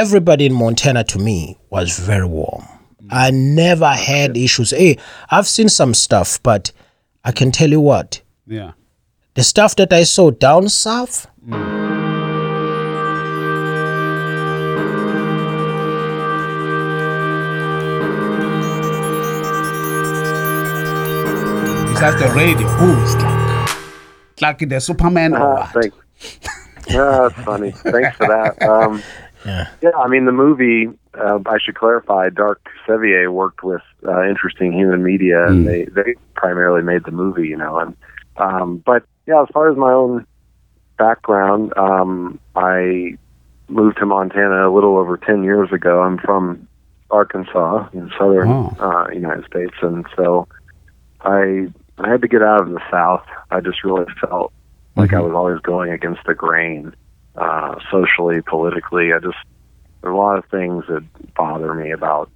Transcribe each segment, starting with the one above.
everybody in Montana to me was very warm. I never had issues. Hey, I've seen some stuff, but I can tell you what, Yeah. the stuff that I saw down south, Is that the radio? Who is Clark? Clark the Superman or Uh, what? thanks. No, that's funny. Thanks for that. Um, Yeah. yeah, I mean the movie. Uh, I should clarify. Dark Sevier worked with uh, Interesting Human Media, and they they primarily made the movie. You know, and um, but yeah, as far as my own background, um, I moved to Montana a little over ten years ago. I'm from Arkansas in southern Oh. uh, United States, and so I I had to get out of the South. I just really felt like I was always going against the grain, uh, socially, politically. I just there are a lot of things that bother me about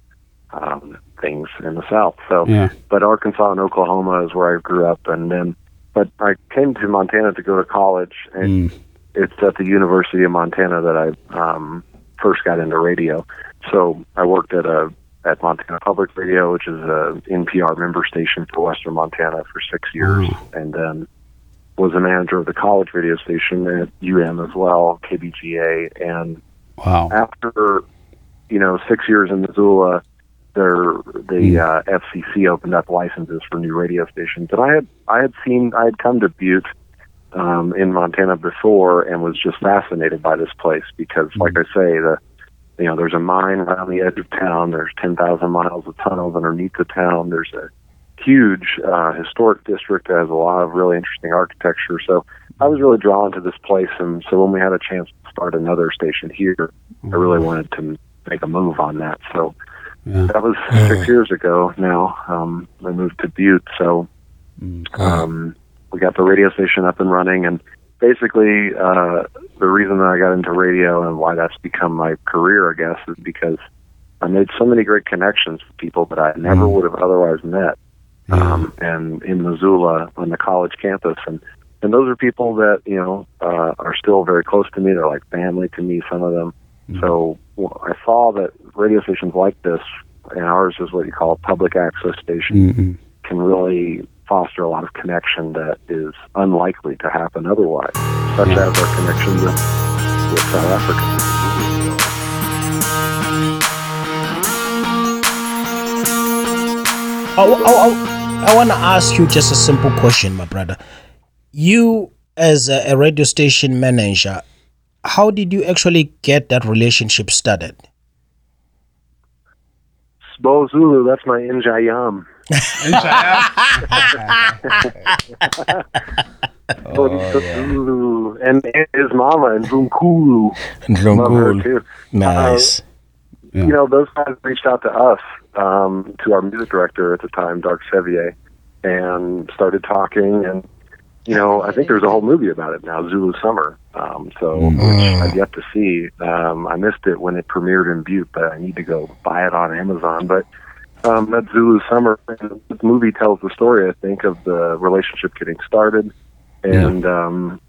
um, things in the South. So, Yeah. but Arkansas and Oklahoma is where I grew up, and then but I came to Montana to go to college, and Mm. it's at the University of Montana that I um, first got into radio. So I worked at a at Montana Public Radio, which is a NPR member station for Western Montana for six years, and then was a manager of the college radio station at UM as well, KBGA. And Wow. after you know six years in Missoula, there the uh, FCC opened up licenses for new radio stations, and I had I had seen I had come to Butte um, in Montana before and was just fascinated by this place because, like I say, the you know there's a mine right on the edge of town. There's ten thousand miles of tunnels underneath the town. There's a huge uh, historic district that has a lot of really interesting architecture. So I was really drawn to this place, and so when we had a chance to start another station here, I really wanted to make a move on that. So Yeah. that was six years ago now. Um, I moved to Butte, so um, we got the radio station up and running, and basically uh, the reason that I got into radio and why that's become my career, I guess, is because I made so many great connections with people that I never would have otherwise met, um, and in Missoula on the college campus, and and those are people that you know uh, are still very close to me. They're like family to me, some of them. So well, I saw that radio stations like this, and ours is what you call a public access station, Mm-mm. can really foster a lot of connection that is unlikely to happen otherwise, such as our connection with, with South Africa. I, I, I, want to ask you just a simple question, my brother. You, as a, a radio station manager, how did you actually get that relationship started? Sbo Zulu, that's my Njayam. Oh, Zulu. And his mama and Zumkulu. Love her too. Nice. Uh, you know, those guys reached out to us, um, to our music director at the time, Dark Sevier, and started talking. And, you know, I think there's a whole movie about it now, Zulu Summer. Um, so, which I've yet to see. Um, I missed it when it premiered in Butte, but I need to go buy it on Amazon. But um, that Zulu Summer and the movie tells the story, I think, of the relationship getting started. And um,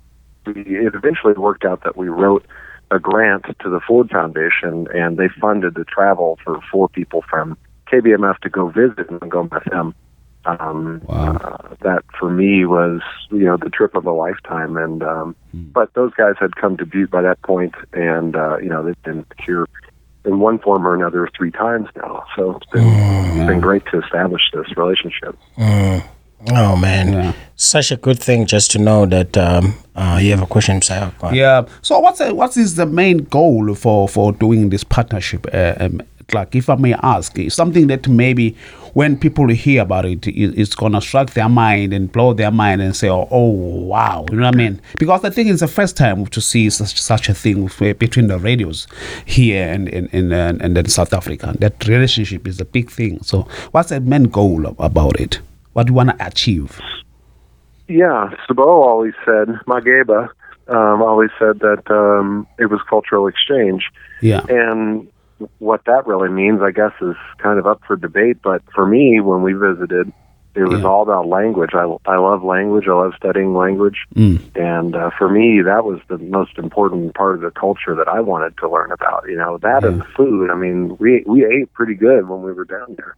it eventually worked out that we wrote a grant to the Ford Foundation, and they funded the travel for four people from KBMF to go visit Nongoma FM. Um, Wow. uh, that for me was, you know, the trip of a lifetime. And um, but those guys had come to Butte by that point, and uh, you know, they've been here in one form or another three times now. So it's been it's been great to establish this relationship. Oh, man. Yeah. Such a good thing just to know that um, uh, you have a question, Messiah. Yeah. So what's the, what is the main goal for for doing this partnership? Uh, um, like, if I may ask, something that maybe when people hear about it, it it's gonna strike their mind and blow their mind and say, "Oh, oh wow," you know what I mean? Because I think it's the first time to see such such a thing between the radios here and in in uh, and then South Africa. That relationship is a big thing. So, what's the main goal about it? What do you wanna achieve? Yeah, Sabo always said, Mageba um, always said that um, it was cultural exchange. Yeah. And what that really means, I guess, is kind of up for debate. But for me, when we visited, it was Yeah. all about language. I I love language. I love studying language, Mm. and uh, for me, that was the most important part of the culture that I wanted to learn about. You know, that and food. I mean, we we ate pretty good when we were down there.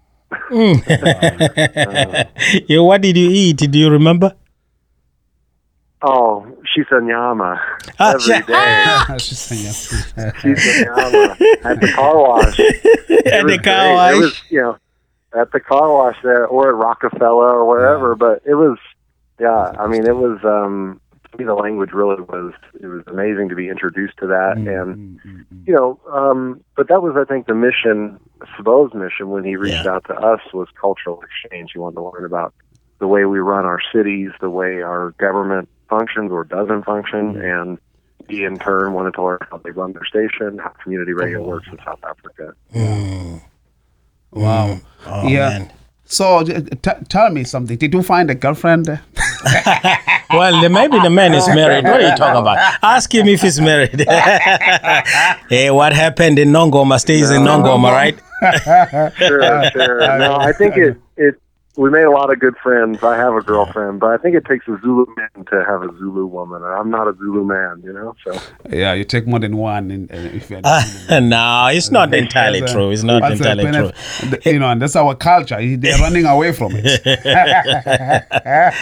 yeah, what did you eat? Do you remember? Oh, shisanyama Ah, every sha- day. She's saying yes. Shisanyama at the car wash. It At the was car great. wash. It was, you know, at the car wash there or at Rockefeller or wherever. But it was, yeah. I mean, it was. um to me, the language really was. It was amazing to be introduced to that, Mm, and you know, um, but that was, I think, the mission, Sabo's mission when he reached Yeah. out to us was cultural exchange. He wanted to learn about the way we run our cities, the way our government functions or doesn't function, mm-hmm. and he in turn wanted to learn how they run their station, how community radio oh. works in South Africa. Mm. Mm. Wow. Mm. Oh, yeah. man. So uh, t- tell me something. Did you find a girlfriend? Well, maybe the man is married. What are you talking about? Ask him if he's married. hey, what happened in Nongoma stays in Nongoma, right? Sure, sure. No, I think it it we made a lot of good friends. I have a girlfriend, but I think it takes a Zulu man to have a Zulu woman, and I'm not a Zulu man, you know. So yeah, you take more than one. In, uh, if you're no, it's not entirely That's a- true. It's not entirely true. benef- You know, and that's our culture. They're running away from it.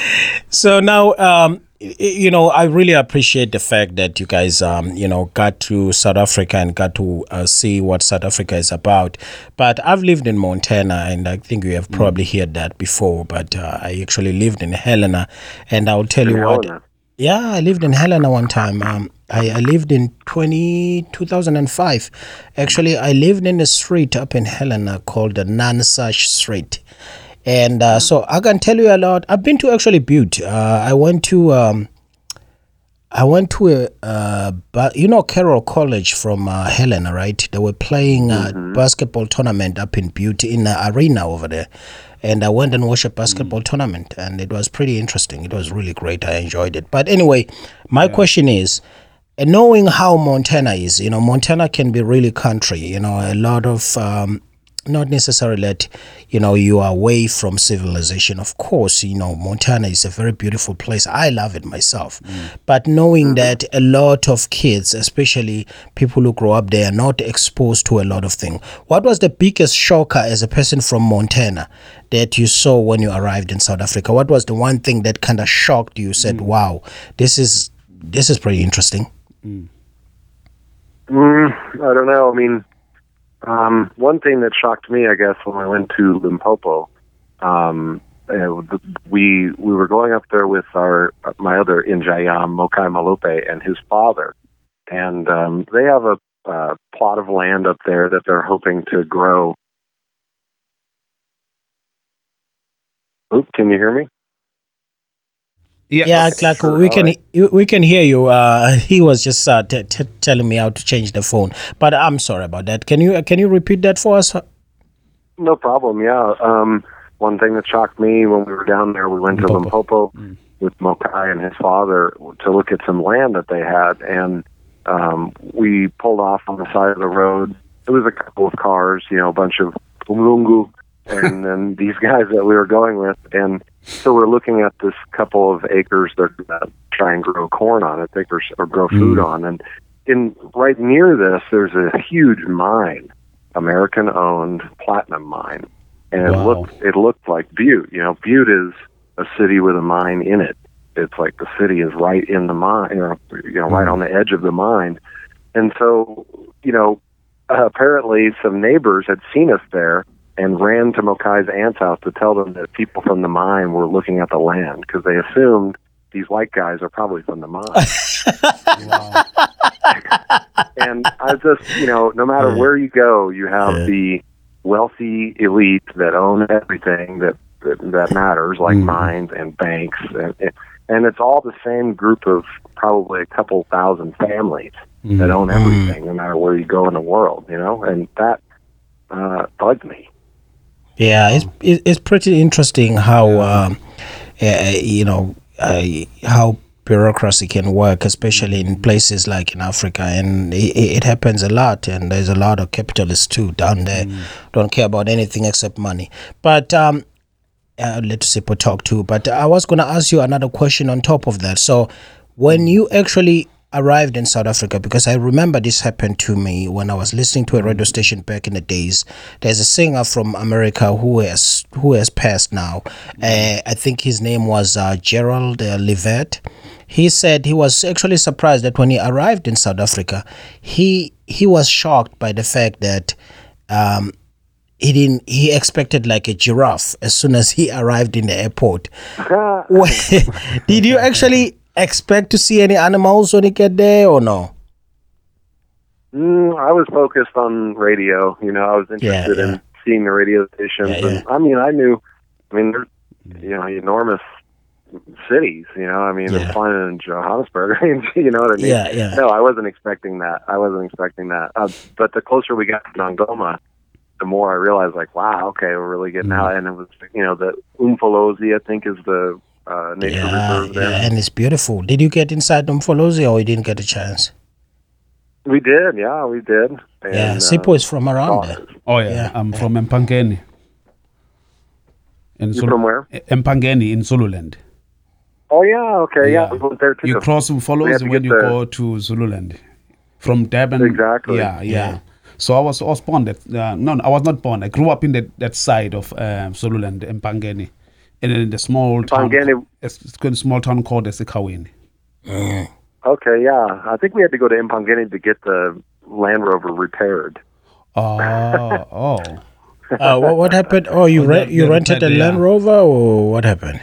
So now, um, y- you know, I really appreciate the fact that you guys, um, you know, got to South Africa and got to uh, see what South Africa is about. But I've lived in Montana, and I think you have probably heard that before. But uh, I actually lived in Helena, and I'll tell you what. Yeah, I lived in Helena one time. Um, I, I lived in 20, 2005. Actually, I lived in a street up in Helena called the Nansash Street. And uh, so I can tell you a lot. I've been to actually Butte. Uh, I went to um, I went to a, uh, but you know Carroll College from uh, Helena, right? They were playing a basketball tournament up in Butte in the arena over there, and I went and watched a basketball tournament, and it was pretty interesting. It was really great. I enjoyed it. But anyway, my question is. And knowing how Montana is, you know, Montana can be really country. You know, a lot of um, not necessarily that you know you are away from civilization. Of course you know montana is a very beautiful place. I love it myself. Mm. But knowing that a lot of kids especially people who grow up there are not exposed to a lot of things. What was the biggest shocker as a person from montana that you saw when you arrived in south africa? What was the one thing that kind of shocked you said mm. wow this is this is pretty interesting Mm, mm I don't know. I mean, um, one thing that shocked me, I guess, when I went to Limpopo, um, uh, we we were going up there with our my other Injayam Mokai Malope and his father, and um, they have a uh, plot of land up there that they're hoping to grow. Oop, can you hear me? Yeah, Clark, Sure, we can alright. we can hear you. Uh, he was just uh, t- t- telling me how to change the phone, but I'm sorry about that. Can you can you repeat that for us? No problem. Yeah. Um, one thing that shocked me when we were down there, we went to Limpopo. Limpopo with Mokai and his father to look at some land that they had, and um, we pulled off on the side of the road. It was a couple of cars, you know, a bunch of umlungu, and then these guys that we were going with, and so we're looking at this couple of acres they're going to try and grow corn on, I think, or, or grow food on, and in right near this, there's a huge mine, American-owned platinum mine, and it Wow. looked it looked like Butte. You know, Butte is a city with a mine in it. It's like the city is right in the mine, you know, you know, right on the edge of the mine, and so you know, uh, apparently some neighbors had seen us there and ran to Mokai's aunt's house to tell them that people from the mine were looking at the land because they assumed these white guys are probably from the mine. and I just, you know, no matter where you go, you have Yeah. the wealthy elite that own everything that that, that matters, like mines and banks, and and it's all the same group of probably a couple thousand families that own everything, no matter where you go in the world, you know, and that uh, bugged me. Yeah, it's it's pretty interesting how um, uh, you know uh, how bureaucracy can work, especially in places like in Africa, and it, it happens a lot. And there's a lot of capitalists too down there, don't care about anything except money. But um, uh, let Sipo talk too. But I was going to ask you another question on top of that. So, when you actually arrived in South Africa, because I remember this happened to me when I was listening to a radio station back in the days. There's a singer from America who has who has passed now. Uh, I think his name was uh, Gerald uh, Levert. He said he was actually surprised that when he arrived in South Africa, he he was shocked by the fact that um, he didn't he expected like a giraffe as soon as he arrived in the airport did you actually expect to see any animals when you get there or no Mm, I was focused on radio. You know, I was interested yeah. in seeing the radio stations. Yeah, And I mean, I knew. I mean, they're you know enormous cities. You know, I mean, Yeah. Flying in Johannesburg. you know what I mean? Yeah, yeah. No, I wasn't expecting that. I wasn't expecting that. Uh, but the closer we got to Nongoma, the more I realized, like, wow, okay, we're really getting Mm-hmm. out. And it was, you know, the Umfolozi, I think, is the uh, nature yeah, reserve there. yeah and it's beautiful did you get inside Umfolozi or you didn't get a chance We did, yeah, we did. And, yeah uh, is from around oh, there Oh yeah, Yeah, I'm from Empangeni. In You from where? Empangeni in Zululand. Oh yeah, okay, yeah, Yeah. there too. You cross We follows had to when you the- go to Zululand from Durban. Exactly. Yeah, yeah. Yeah. So I was I was born that uh, no, no, I was not born. I grew up in that that side of um, Zululand, Empangeni, in, in the small town. Empangeni- It's, it's a small town called Esikhawini. Okay, yeah, I think we had to go to Empangeni to get the Land Rover repaired. Oh, oh. uh, what, what happened oh you rent the- you rented a Land. Rover or what happened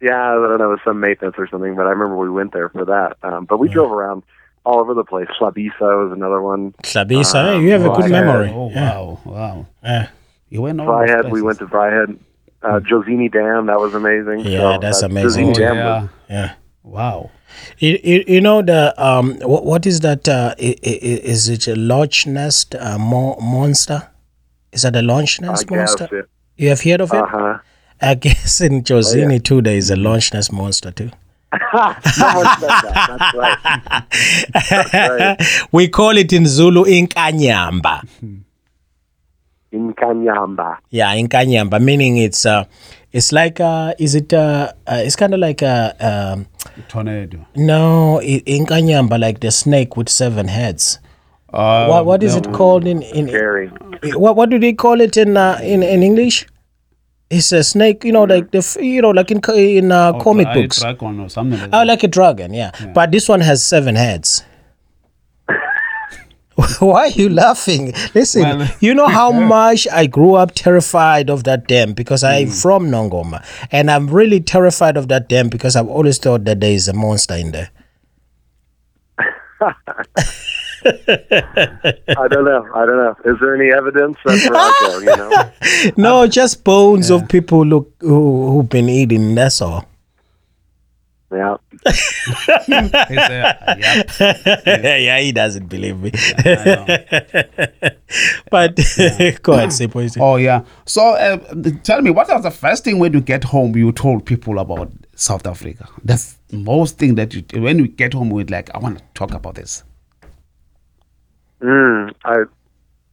Yeah, I don't know, it was some maintenance or something, but I remember we went there for that. Um, but we drove around all over the place. Hlabisa was another one. Hlabisa hey, you have a good Right. memory Oh, yeah. wow, wow. Yeah. You went all Vryheid, we went places. to Vryheid. Uh, Jozini Dam, that was amazing. Yeah, So, that's uh, amazing Jozini too. Dam Yeah. was- yeah Wow. You, you, you know the um what, what is that uh, i- i- i- is it a Loch Ness uh, mo- monster? Is that a Loch I Ness guess monster? it. You have heard of it? Uh huh. I guess in Jozini yeah. too there is a Loch Ness monster too. Someone said that. That's right. we call it in Zulu inkanyamba. In Kanyamba. Yeah, inkanyamba meaning it's uh it's like uh is it uh, uh it's kind of like a um Tornado. no i- inkanyamba like the snake with seven heads. Uh, what what is it called in in Scary. what what do they call it in uh, in in English? It's a snake, you know, like the you know, like in in uh, Oh, comic a books. Dragon or something like Oh, that. like a dragon, yeah. But this one has seven heads. Why are you laughing? Listen, Well- you know how much I grew up terrified of that dam because I'm Hmm. from Nongoma, and I'm really terrified of that dam because I've always thought that there is a monster in there. I don't know. I don't know. Is there any evidence? That's where I go, you know? No, just bones of people look who who've been eating. That's all. Yeah. It's, uh, yeah, yeah, he doesn't believe me. I know. but go ahead, say please. Oh yeah. So uh, tell me, what was the first thing when you get home you told people about South Africa? That's most thing that you when you get home with like, I want to talk about this. Mm, I,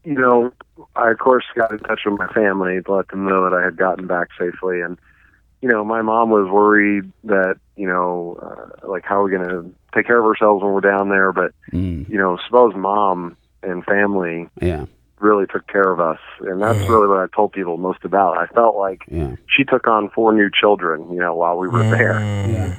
you know, I of course got in touch with my family to let them know that I had gotten back safely, and you know, my mom was worried that you know, uh, like how are we going to take care of ourselves when we're down there? But Mm, you know, suppose mom and family yeah, really took care of us, and that's really what I told people most about. I felt like yeah, she took on four new children, you know, while we were there, yeah,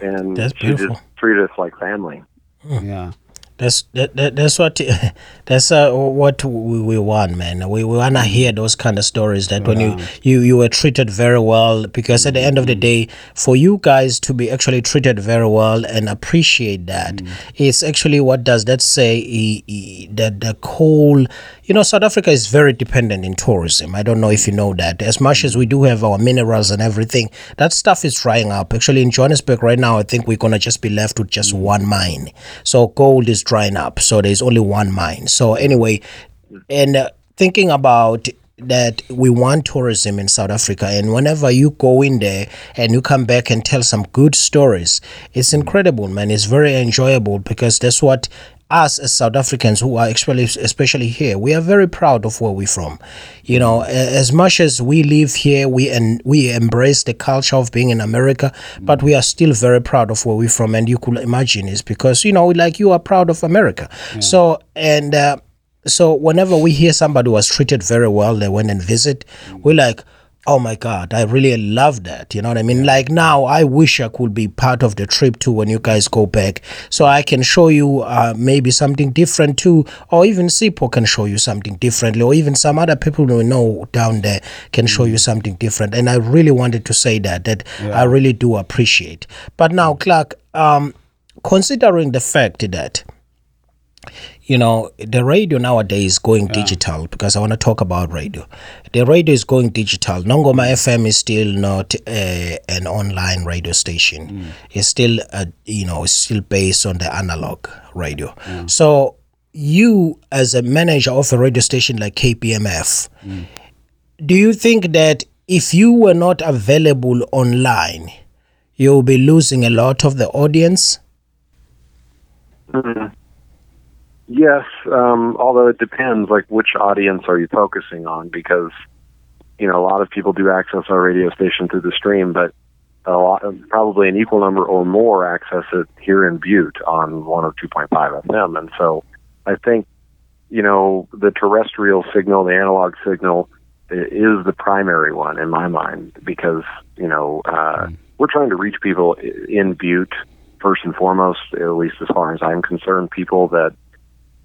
and That's she just treated us like family. yeah. That's that, that that's what that's uh, what we, we want, man. We, we wanna hear those kind of stories that when you, you you were treated very well because at the end of the mm-hmm. day, for you guys to be actually treated very well and appreciate that, mm. it's actually what does that say e- e- that the coal, you know South Africa is very dependent in tourism. I don't know if you know that. As much as we do have our minerals and everything, that stuff is drying up. Actually, in Johannesburg right now, I think we're gonna just be left with just mm. one mine. So gold is drying up. So there's only one mine. So anyway, and uh, thinking about that we want tourism in South Africa, and whenever you go in there and you come back and tell some good stories, it's mm. incredible, man. It's very enjoyable because that's what us as South Africans who are actually especially here, we are very proud of where we're from. You know, mm. as much as we live here, we and we embrace the culture of being in America, mm. but we are still very proud of where we're from. And you could imagine it's because you know, like you are proud of America. So and. Uh, so whenever we hear somebody was treated very well, they went and visit, we're like, oh my God, I really love that. You know what I mean? Like now, I wish I could be part of the trip too when you guys go back, so I can show you uh, maybe something different too, or even Sipo can show you something differently, or even some other people we know down there can show you something different. And I really wanted to say that that I really do appreciate. But now, Clark, um, considering the fact that you know the radio nowadays is going digital because i want to talk about radio. The radio is going digital. Nongoma fm is still not uh, an online radio station. It's still uh, you know it's still based on the analog radio. So you as a manager of a radio station like KBMF do you think that if you were not available online you'll be losing a lot of the audience Yes, um, although it depends, like which audience are you focusing on? Because you know a lot of people do access our radio station through the stream, but a lot, probably an equal number or more access it here in Butte on one or two point five FM. And so, I think you know the terrestrial signal, the analog signal, is the primary one in my mind because you know uh, we're trying to reach people in Butte first and foremost, at least as far as I'm concerned, people that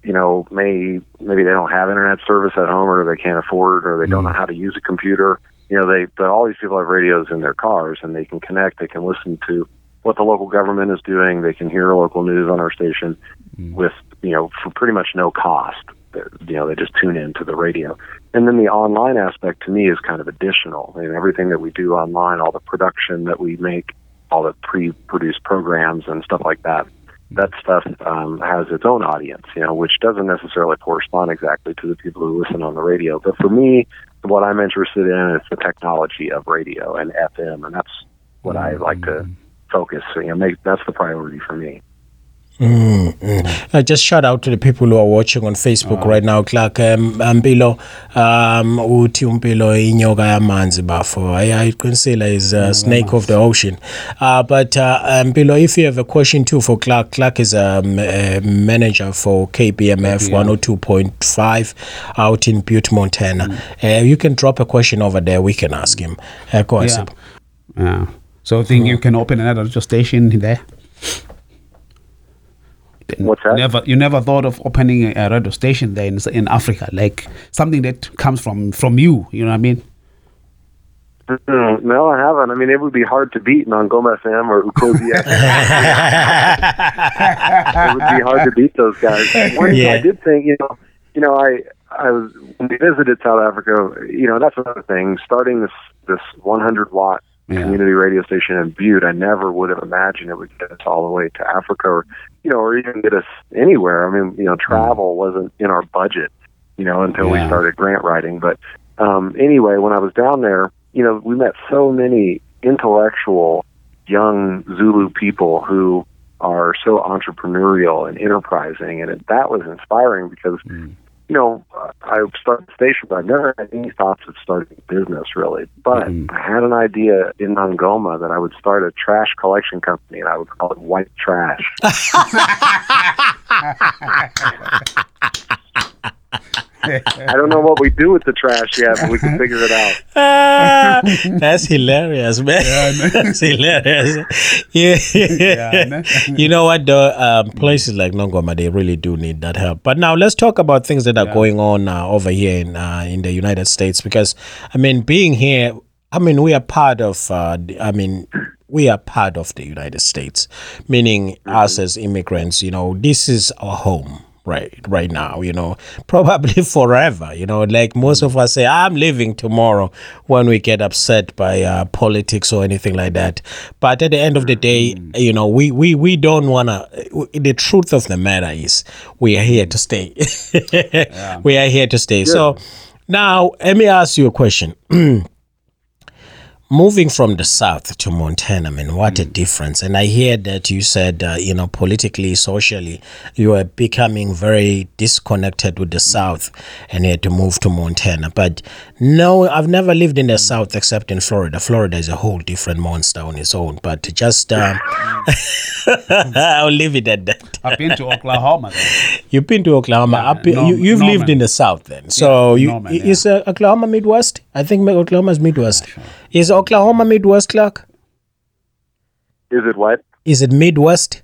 you know, may maybe they don't have internet service at home, or they can't afford, or they don't know mm. how to use a computer. You know, they but all these people have radios in their cars, and they can connect. They can listen to what the local government is doing. They can hear local news on our station mm. with you know for pretty much no cost. They're- You know, they just tune in to the radio. And then the online aspect to me is kind of additional. I mean, everything that we do online, all the production that we make, all the pre-produced programs and stuff like that that stuff um, has its own audience, you know, which doesn't necessarily correspond exactly to the people who listen on the radio. But for me, what I'm interested in is the technology of radio and FM, and that's what I like to focus. You know, make that's the priority for me. Uh, just shout out to the people who are watching on Facebook right now Clark um, Mpilo. Um uthi umpilo inyoka yamanzi bafo. Ayiqinisela is a snake of the ocean. Uh, but uh, Mpilo if you have a question too for Clark Clark is um, a manager for KBMF 102.5 out in Butte Montana. Uh, you can drop a question over there. We can ask him. Uh, go Yeah. Yeah. So I think you can open another station there. What's that? Never, you never thought of opening a radio station there in, in Africa, like something that comes from from you. You know what I mean? Mm, no, I haven't. I mean, it would be hard to beat Nongoma FM or Ukhozi it would be hard to beat those guys. One Yeah. I did think, you know, you know, I I was when we visited South Africa. You know, that's another thing. Starting this this 100 watt Yeah. community radio station in Butte, I never would have imagined it would get us all the way to Africa, or you know, or even get us anywhere. I mean, you know, travel wasn't in our budget, you know, until we started grant writing. But um, anyway, when I was down there, you know, we met so many intellectual young Zulu people who are so entrepreneurial and enterprising, and it, that was inspiring because, you know, uh, I started the station, but I never had any thoughts of starting a business really. But I had an idea in Nongoma that I would start a trash collection company, and I would call it White Trash. I don't know what we do with the trash yet, but we can figure it out. Ah, that's hilarious, man. that's hilarious. Yeah. Yeah, you know what, though? Um, places like Nongoma, they really do need that help. But now let's talk about things that are going on uh, over here in uh, in the United States. Because I mean, being here, I mean, we are part of. Uh, I mean. We are part of the United States, meaning us as immigrants. You know, this is our home right right now you know probably forever you know like most of us say i'm leaving tomorrow when we get upset by uh, politics or anything like that. But at the end of the day you know we we, we don't want to the truth of the matter is we are here to stay. We are here to stay. So Now, let me ask you a question. Moving from the south to Montana, I mean, what a difference! And I hear that you said, uh, you know, politically, socially, you are becoming very disconnected with the south, and you had to move to Montana. But no, I've never lived in the south except in Florida. Florida is a whole different monster on its own. But just, um, I'll leave it at that. I've been to Oklahoma. Though. You've been to Oklahoma. Yeah, Up, you, Norman- you've lived in the South then. So Yeah, you, Norman, yeah. is uh, Oklahoma Midwest? I think Oklahoma is Midwest. Is Oklahoma Midwest, Clark? Is it what? Is it Midwest?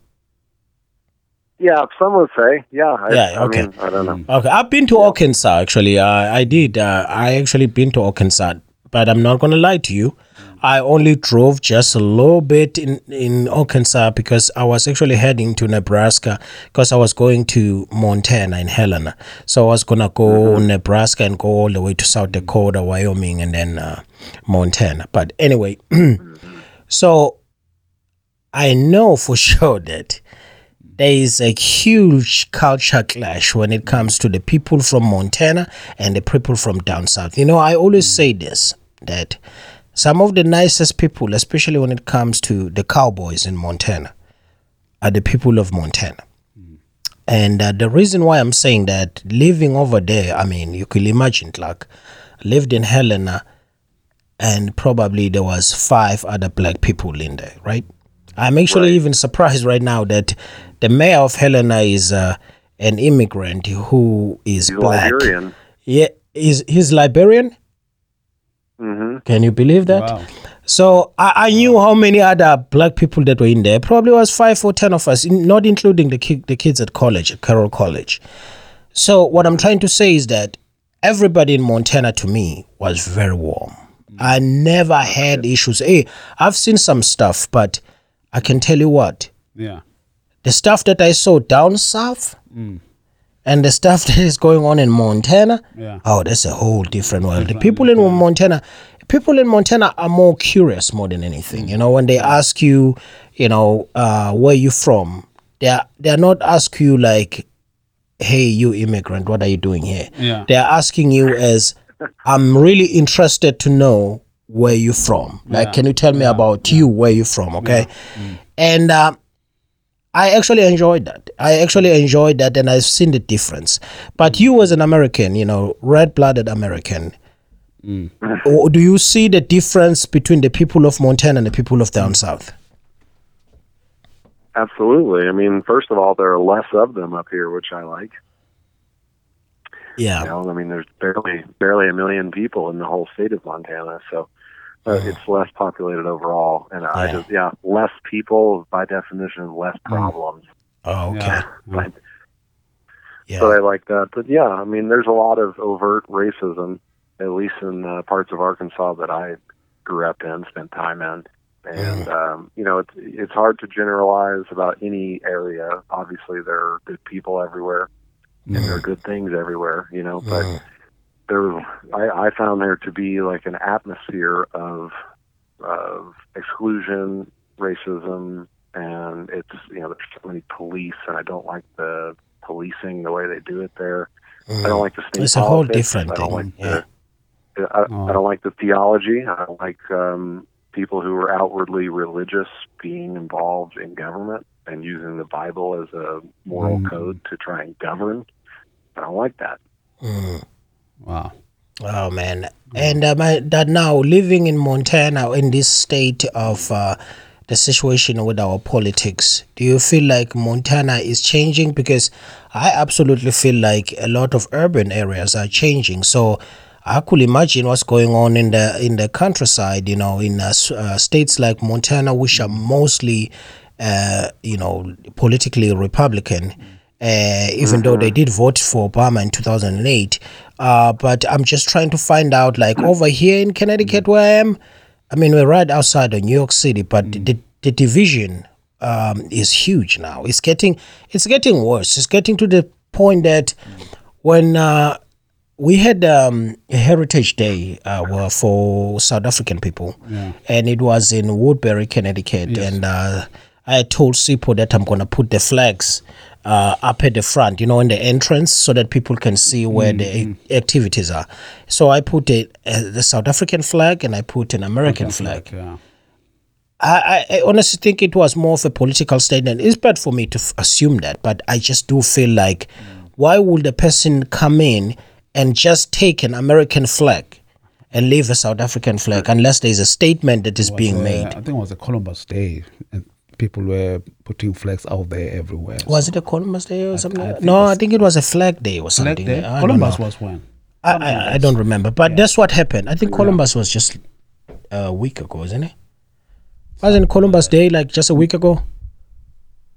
Yeah, some would say. Yeah. I, Yeah, okay. I mean, I don't know. Okay, I've been to Arkansas actually. Uh, I did. Uh, I actually been to Arkansas, but I'm not gonna lie to you. I only drove just a little bit in in Arkansas because I was actually heading to Nebraska because I was going to Montana in Helena. So I was gonna go Nebraska and go all the way to South Dakota, Wyoming, and then uh, Montana. But anyway, so I know for sure that there is a huge culture clash when it comes to the people from Montana and the people from down south. You know, I always say this that some of the nicest people, especially when it comes to the cowboys in Montana, are the people of Montana. And uh, the reason why I'm saying that, living over there, I mean, you could imagine, like, lived in Helena, and probably there was five other black people in there, right? I'm actually even surprised right now that the mayor of Helena is uh, an immigrant who is He's black. Liberian. Yeah, is he's Liberian? Hmm Can you believe that? Wow. So I, I knew how many other black people that were in there. Probably was five or ten of us, in- not including the ki- the kids at college, at Carroll College. So what I'm trying to say is that everybody in Montana to me was very warm. I never had issues. Hey, I've seen some stuff, but I can tell you what Yeah. the stuff that I saw down south and the stuff that is going on in Montana, Yeah. oh, that's a whole different world. The people in Montana, people in Montana are more curious more than anything. You know, when they ask you, you know, uh, where you from, they are they're not ask you like, hey, you immigrant, what are you doing here? Yeah. They're asking you as, I'm really interested to know where you from. Like, Yeah. can you tell me about you, where you from? Okay, and. Uh, I actually enjoyed that. I actually enjoyed that, and I've seen the difference. But you, as an American, you know, red-blooded American, mm. or do you see the difference between the people of Montana and the people of down south? Absolutely. I mean, first of all, there are less of them up here, which I like. Yeah, You know, I mean, there's barely barely a million people in the whole state of Montana, so uh, it's less populated overall. And I just, yeah, less people by definition, less problems. Oh, okay. Yeah. But, Yeah, but I like that. But yeah, I mean, there's a lot of overt racism, at least in uh, parts of Arkansas that I grew up in, spent time in. And um, you know, it's it's hard to generalize about any area. Obviously, there are good people everywhere, and there are good things everywhere. You know, but there, I, I found there to be like an atmosphere of of exclusion, racism, and it's you know there's so many police, and I don't like the policing the way they do it there. I don't like the state. It's a whole different I don't thing, like the, I, Oh. I don't like the theology. I don't like um, people who are outwardly religious being involved in government and using the Bible as a moral Mm. code to try and govern. I don't like that. Wow. Oh man, and my, that now living in Montana in this state of uh, the situation with our politics, do you feel like Montana is changing? Because I absolutely feel like a lot of urban areas are changing. So I could imagine what's going on in the in the countryside. You know, in uh, uh, states like Montana, which are mostly, uh, you know, politically Republican uh, even though they did vote for Obama in 2008. Uh, but I'm just trying to find out, like over here in Connecticut, where I am, I mean, we're right outside of New York City, but the, the division um, is huge now. It's getting, it's getting worse. It's getting to the point that when uh, we had um, a Heritage Day uh, for South African people, and it was in Woodbury, Connecticut, and uh, I told Sipo that I'm going to put the flags uh, up at the front, you know, in the entrance, so that people can see where the Mm-hmm. a- activities are. So I put a, uh, the South African flag and I put an American flag. Yeah. I, I honestly think it was more of a political statement. It's bad for me to f- assume that, but I just do feel like, why would a person come in and just take an American flag and leave a South African flag unless there is a statement that is being made? I think it was a Columbus Day, people were putting flags out there everywhere. Was it a Columbus Day or something? I like that? think no, I think it was a Flag Day or Flag something. Day? I don't Columbus know. was when? I, I, I don't remember, but that's what happened. I think Columbus was just a week ago, isn't it? Wasn't Columbus Day like just a week ago?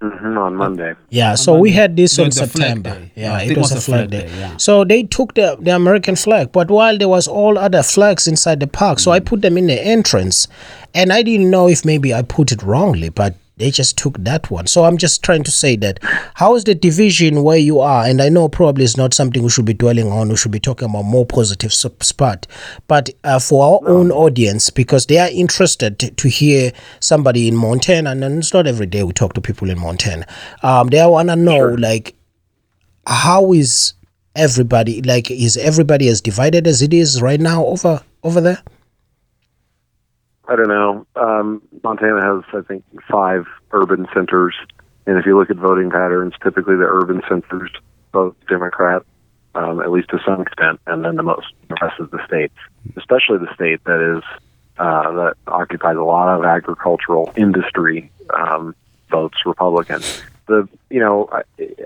hmm on Monday. Yeah, so we had this No, on September. Yeah, No, it think was, a flag, day. yeah. So they took the, the American flag, but while there was all other flags inside the park, so I put them in the entrance, and I didn't know if maybe I put it wrongly, but they just took that one. So I'm just trying to say that how is the division where you are? And I know probably it's not something we should be dwelling on. We should be talking about more positive sp- spot, but uh, for our own audience because they are interested to, to hear somebody in Montana, and it's not every day we talk to people in Montana. Um, they want to know like how is everybody like is everybody as divided as it is right now over over there? I don't know. Um, Montana has, I think, five urban centers, and if you look at voting patterns, typically the urban centers vote Democrat, um, at least to some extent, and then the most the rest of the states, especially the state that is uh, that occupies a lot of agricultural industry, um, votes Republican. The you know, I,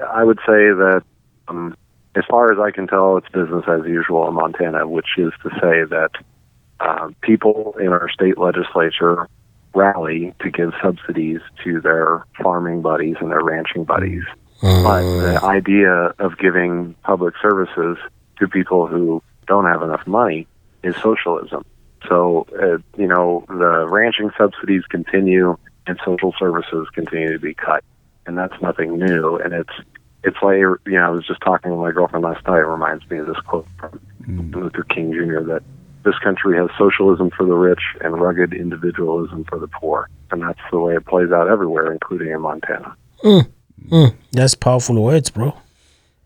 I would say that um, as far as I can tell, it's business as usual in Montana, which is to say that uh, people in our state legislature rally to give subsidies to their farming buddies and their ranching buddies. But the idea of giving public services to people who don't have enough money is socialism. So, uh, you know, the ranching subsidies continue and social services continue to be cut. And that's nothing new. And it's, it's like, you know, I was just talking with my girlfriend last night. It reminds me of this quote from Martin Luther King Jr. that this country has socialism for the rich and rugged individualism for the poor. And that's the way it plays out everywhere, including in Montana. Hmm. Hmm. That's powerful words, bro.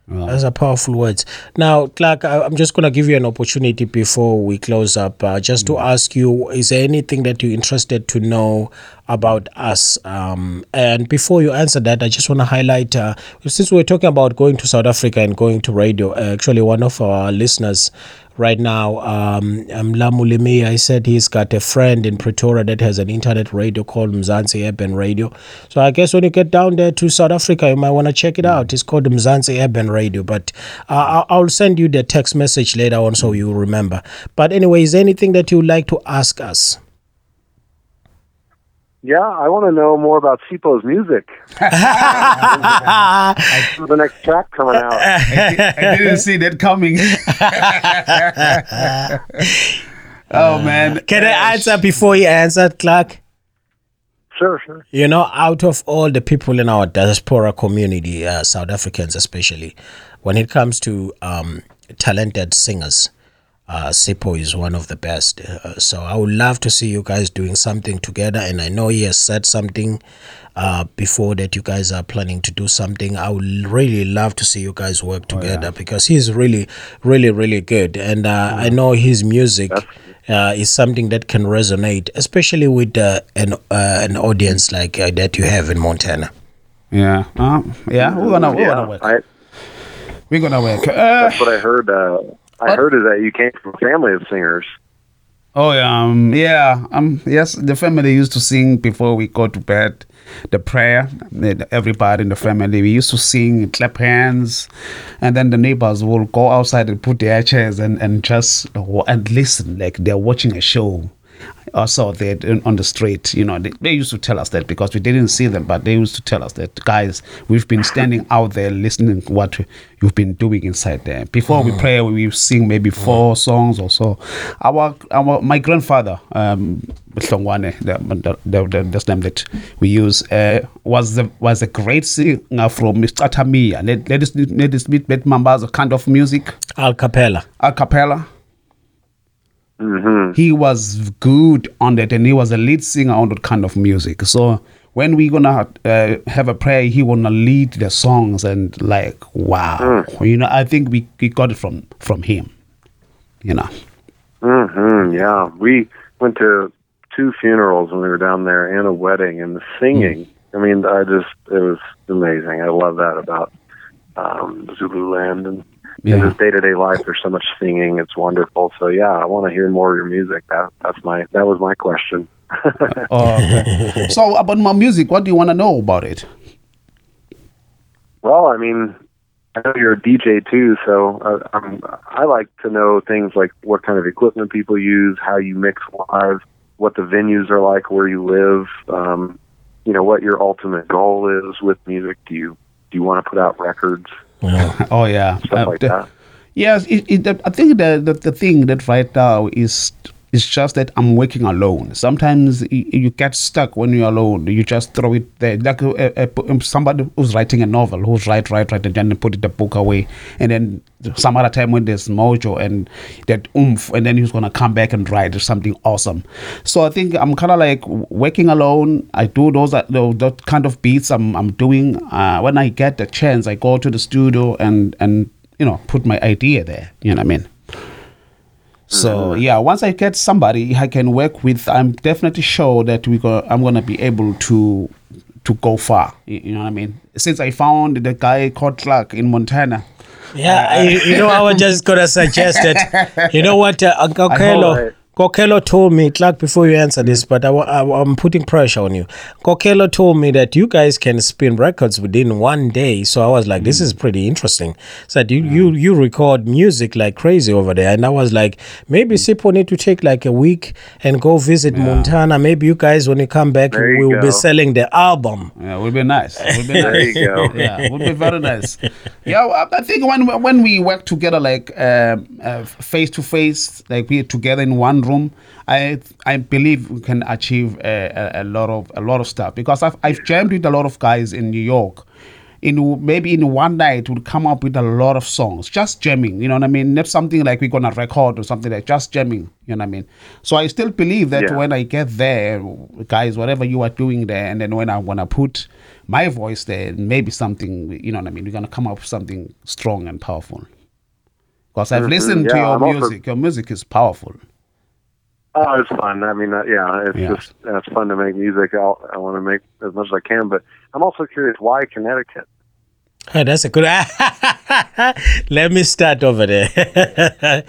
Those are powerful words. Now, Clark, I, I'm just going to give you an opportunity before we close up, uh, just to hmm. ask you: Is there anything that you're interested to know about us? Um, and before you answer that, I just want to highlight, uh, since we're talking about going to South Africa and going to radio. Uh, actually, one of our listeners right now, um, um, Lamulimi, I said he's got a friend in Pretoria that has an internet radio called Mzansi Urban Radio. So I guess when you get down there to South Africa, you might want to check it out. It's called Mzansi Urban Radio. But uh, I'll- I'll send you the text message later on so you remember. But anyway, is there anything that you'd like to ask us? Yeah, I want to know more about Sipo's music. I saw the next track coming out. I didn't see that coming. oh man. Can I answer before you answer, Clark? Sure, sure. You know, out of all the people in our diaspora community, uh, South Africans especially, when it comes to um, talented singers, uh, Sipo is one of the best. Uh, so I would love to see you guys doing something together. And I know he has said something uh, before that you guys are planning to do something. I would really love to see you guys work together because he's really, really, really good. And uh, I know his music uh, is something that can resonate, especially with uh, an uh, an audience like uh, that you have in Montana. Yeah. Uh, yeah. We're gonna we're gonna work. I, We're gonna work. Uh, that's what I heard. I heard is that you came from a family of singers. Oh yeah, um, yeah, um, yes. The family used to sing before we go to bed. The prayer, everybody in the family, we used to sing, clap hands, and then the neighbors will go outside and put their chairs and and just and listen like they're watching a show. Also, they on the street, you know, they, they used to tell us that because we didn't see them, but they used to tell us that guys, we've been standing out there listening what you've been doing inside there. Before we pray, we sing maybe four songs or so. Our our my grandfather, um, Hlongwane, the, the, the, the, name that we use, uh, was the was a great singer from Mr. Tamia. Let let us let us meet Mamba's kind of music, Al cappella. a cappella. Hmm he was good on that and he was a lead singer on that kind of music so when we gonna uh, have a prayer, he wanna lead the songs and like wow, you know. I think we, we got it from from him, you know. hmm yeah, we went to two funerals when we were down there and a wedding, and the singing. I mean, I just it was amazing. I love that about um, Zululand and in Yeah. this day to day life. There's so much singing. It's wonderful. So yeah, I want to hear more of your music. That that's my that was my question. Okay. so about my music, what do you wanna know about it? Well, I mean, I know you're a DJ too, so uh, I'm, I like to know things like what kind of equipment people use, how you mix live, what the venues are like where you live, um, you know, what your ultimate goal is with music. Do you do you want to put out records, Oh yeah, stuff Uh, like the- that? Yes, it, it, I think the, the the thing that right now is is just that I'm working alone. Sometimes you, get stuck when you're alone. You just throw it there, like a, a, a- somebody who's writing a novel, who's write, write, write, and then put it the book away, and then some other time when there's mojo and that oomph, and then he's gonna come back and write something awesome. So I think I'm kind of like working alone. I do those uh, those, those kind of beats I'm I'm doing. Uh, when I get the chance, I go to the studio and and you know put my idea there. You know what I mean? So yeah, once I get somebody I can work with, I'm definitely sure that we go. I'm gonna be able to to go far. You you know what I mean? Since I found the guy called Clark in Montana. Yeah, you, you know, I was just gonna suggest that. You know what, uh, Kokelo, Right. Kokelo told me, Clark, before you answer this, but I, am putting pressure on you. Kokelo told me that you guys can spin records within one day. So I was like, this is pretty interesting. So you, you mm. you record music like crazy over there, and I was like, maybe mm. Sipo need to take like a week and go visit Montana. Maybe you guys, when you come back, you we will go. be selling the album. Yeah, would be nice. It Would be There nice. you go. yeah, would be very nice. Yeah, I- I think when when we work together, like uh, uh, face to face, like we're together in one room, I I believe we can achieve a, a, a lot of a lot of stuff because I've I've jammed with a lot of guys in New York. In maybe in one night, we'll come up with a lot of songs, just jamming. You know what I mean? Not something like we're gonna record or something like just jamming. You know what I mean? So I still believe that Yeah. when I get there, guys, whatever you are doing there, and then when I wanna put my voice there, maybe something, you know what I mean? We're gonna come up with something strong and powerful. Because I've listened to Mm-hmm. Yeah, your I'm music. Your music is powerful. Oh, it's fun. I mean, uh, yeah, it's Yeah. just uh, it's fun to make music. I'll, I want to make as much as I can, but I'm also curious why Connecticut. Oh, that's a good. Let me start over there.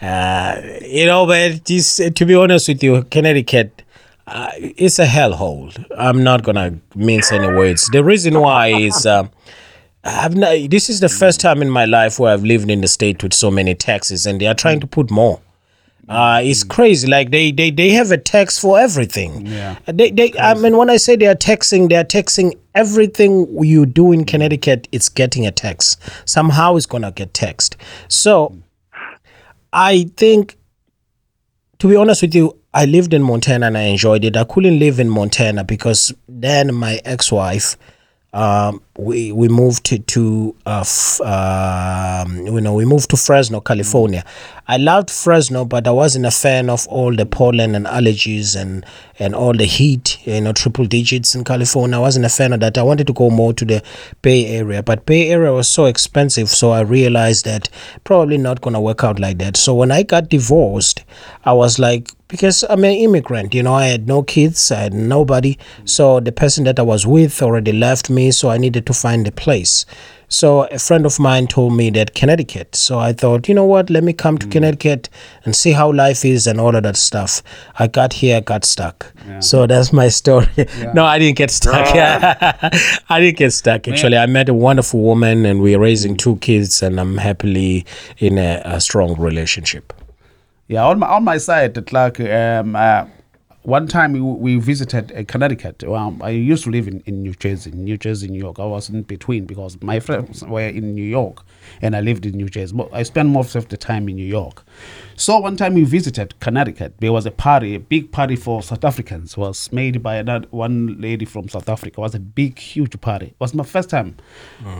uh, you know, but just, to be honest with you, Connecticut, uh, it's a hellhole. I'm not gonna mince any words. The reason why is. Um, I've not, this is the first time in my life where I've lived in the state with so many taxes, and they are trying to put more. Uh, it's crazy. Like they, they, they have a tax for everything. Yeah. They, they. I mean, when I say they are taxing, they are taxing everything you do in Connecticut. It's getting a tax. Somehow, it's gonna get taxed. So, I think, to be honest with you, I lived in Montana and I enjoyed it. I couldn't live in Montana because then my ex-wife um, we we moved to, to uh, f- um, you know we moved to Fresno, California. I loved Fresno, but I wasn't a fan of all the pollen and allergies and and all the heat. You know, triple digits in California. I wasn't a fan of that. I wanted to go more to the Bay Area, but Bay Area was so expensive, so I realized that probably not gonna work out like that. So when I got divorced, I was like, because I'm an immigrant, you know, I had no kids, I had nobody. So the person that I was with already left me, so I needed to find a place. So a friend of mine told me that Connecticut. So I thought, you know what, let me come to Connecticut and see how life is and all of that stuff. I got here, got stuck. So that's my story. no, I didn't get stuck. Yeah. I didn't get stuck. Actually, I met a wonderful woman and we're raising two kids and I'm happily in a, a strong relationship. Yeah, on my on my side, it's like um, uh, one time we, we visited uh, Connecticut. Well, I used to live in, in New Jersey, New Jersey, New York. I was in between because my friends were in New York and I lived in New Jersey. But I spent most of the time in New York. So one time we visited Connecticut. There was a party, a big party for South Africans. It was made by another one lady from South Africa. It was a big, huge party. It was my first time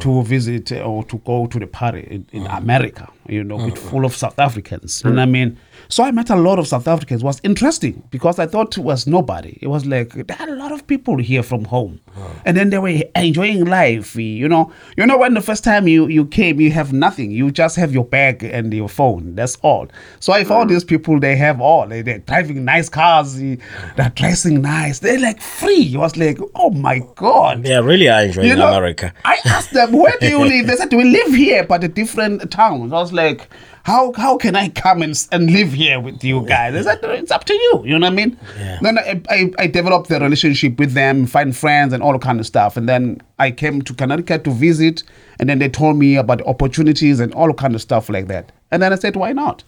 to visit uh, or to go to the party in, in America. You know, with full of South Africans. You know what I mean? So I met a lot of South Africans. It was interesting because I thought it was nobody. It was like there are a lot of people here from home, and then they were enjoying life. You know, you know when the first time you you came, you have nothing. You just have your bag and your phone. That's all. So I found these people. They have all. They, they're driving nice cars. Eh, they're dressing nice. They're like free. It was like, oh my god. Yeah, really are enjoying You know, America. I asked them, where do you live? They said, we live here, but a different town. I was like, how how can I come and, and live here with you guys? They said, it's up to you. You know what I mean? Yeah. Then I, I, I developed the relationship with them, find friends and all kind of stuff. And then I came to Connecticut to visit, and then they told me about opportunities and all kind of stuff like that. And then I said, why not?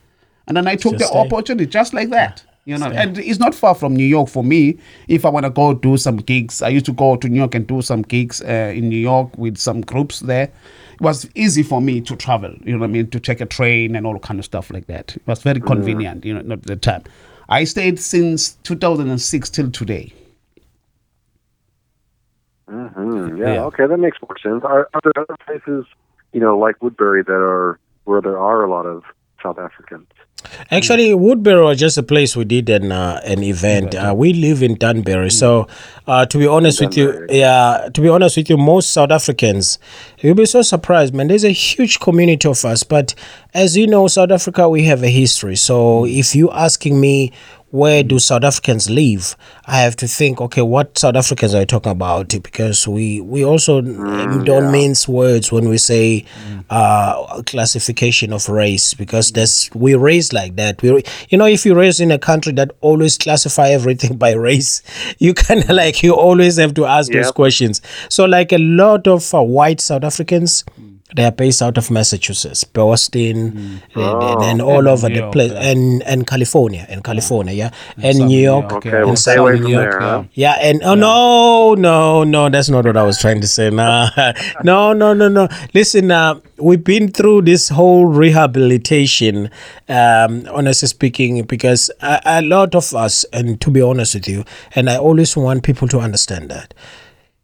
And then I took Just the stay. opportunity just like that. You know, Stay. and it's not far from New York for me. If I want to go do some gigs, I used to go to New York and do some gigs uh, in New York with some groups there. It was easy for me to travel. You know what I mean? To take a train and all kind of stuff like that. It was very convenient. You know, at the time. I stayed since 2006 till today. Mm-hmm. Yeah, Yeah. okay, that makes more sense. Are, are there other places, you know, like Woodbury that are where there are a lot of South Africans? Actually, Woodbury was just a place we did an uh, an event. Uh, we live in Danbury, so uh, to be honest with you, yeah, to be honest with you, most South Africans, you'll be so surprised, man. There's a huge community of us, but as you know, South Africa, we have a history. So if you asking me where do South Africans live, I have to think, okay, what South Africans are you talking about? Because we we also um, don't mince words when we say uh, classification of race, because that's we raised like that. We, you know, if you raised in a country that always classify everything by race, you kind of like you always have to ask those questions. So, like a lot of uh, white South Africans. They are based out of Massachusetts, Boston, and, and all And over New the place, yeah. and and California, and California, yeah, and Southern New New York, York, Okay, yeah. and we'll stay Southern away from New York. there, huh? Yeah, and oh no, no, no, that's not what I was trying to say. Nah. no, no, no, no. Listen, uh, we've been through this whole rehabilitation, um, honestly speaking, because a, a lot of us, and to be honest with you, and I always want people to understand that,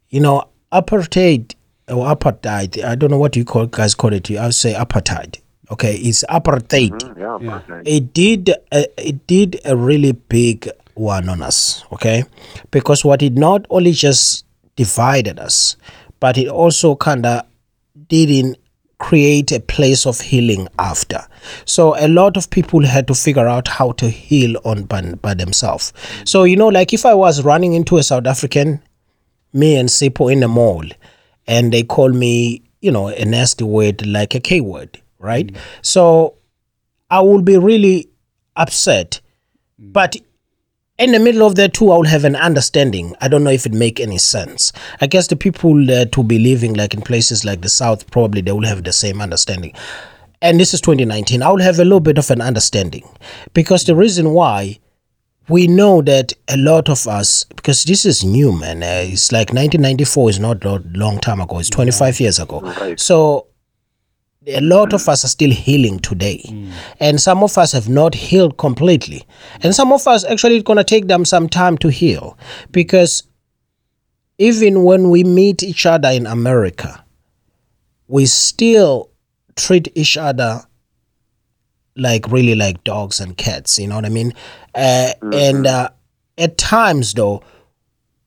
you know, apartheid or apartheid, I don't know what you call guys call it. I'll say apartheid. Okay, it's apartheid. Mm-hmm. Yeah, yeah. it did a, it did a really big one on us okay? Because what it not only just divided us but it also kind of didn't create a place of healing after. So a lot of people had to figure out how to heal on by, by themselves. So you know like if i was running into a south african me and Sipo in the mall and they call me, you know, a nasty word like a K word, right? Mm. So I will be really upset. Mm. But in the middle of that too, I will have an understanding. I don't know if it make any sense. I guess the people that will be living like in places like the South, probably they will have the same understanding. And this is 2019. I will have a little bit of an understanding because the reason why we know that a lot of us because this is new man uh, it's like 1994 is not a long time ago it's 25 years ago. Right. so a lot of us are still healing today. And some of us have not healed completely. And some of us actually it's going to take them some time to heal. Because even when we meet each other in america we still treat each other like really like dogs and cats you know what i mean? Uh, and mm-hmm. uh, at times though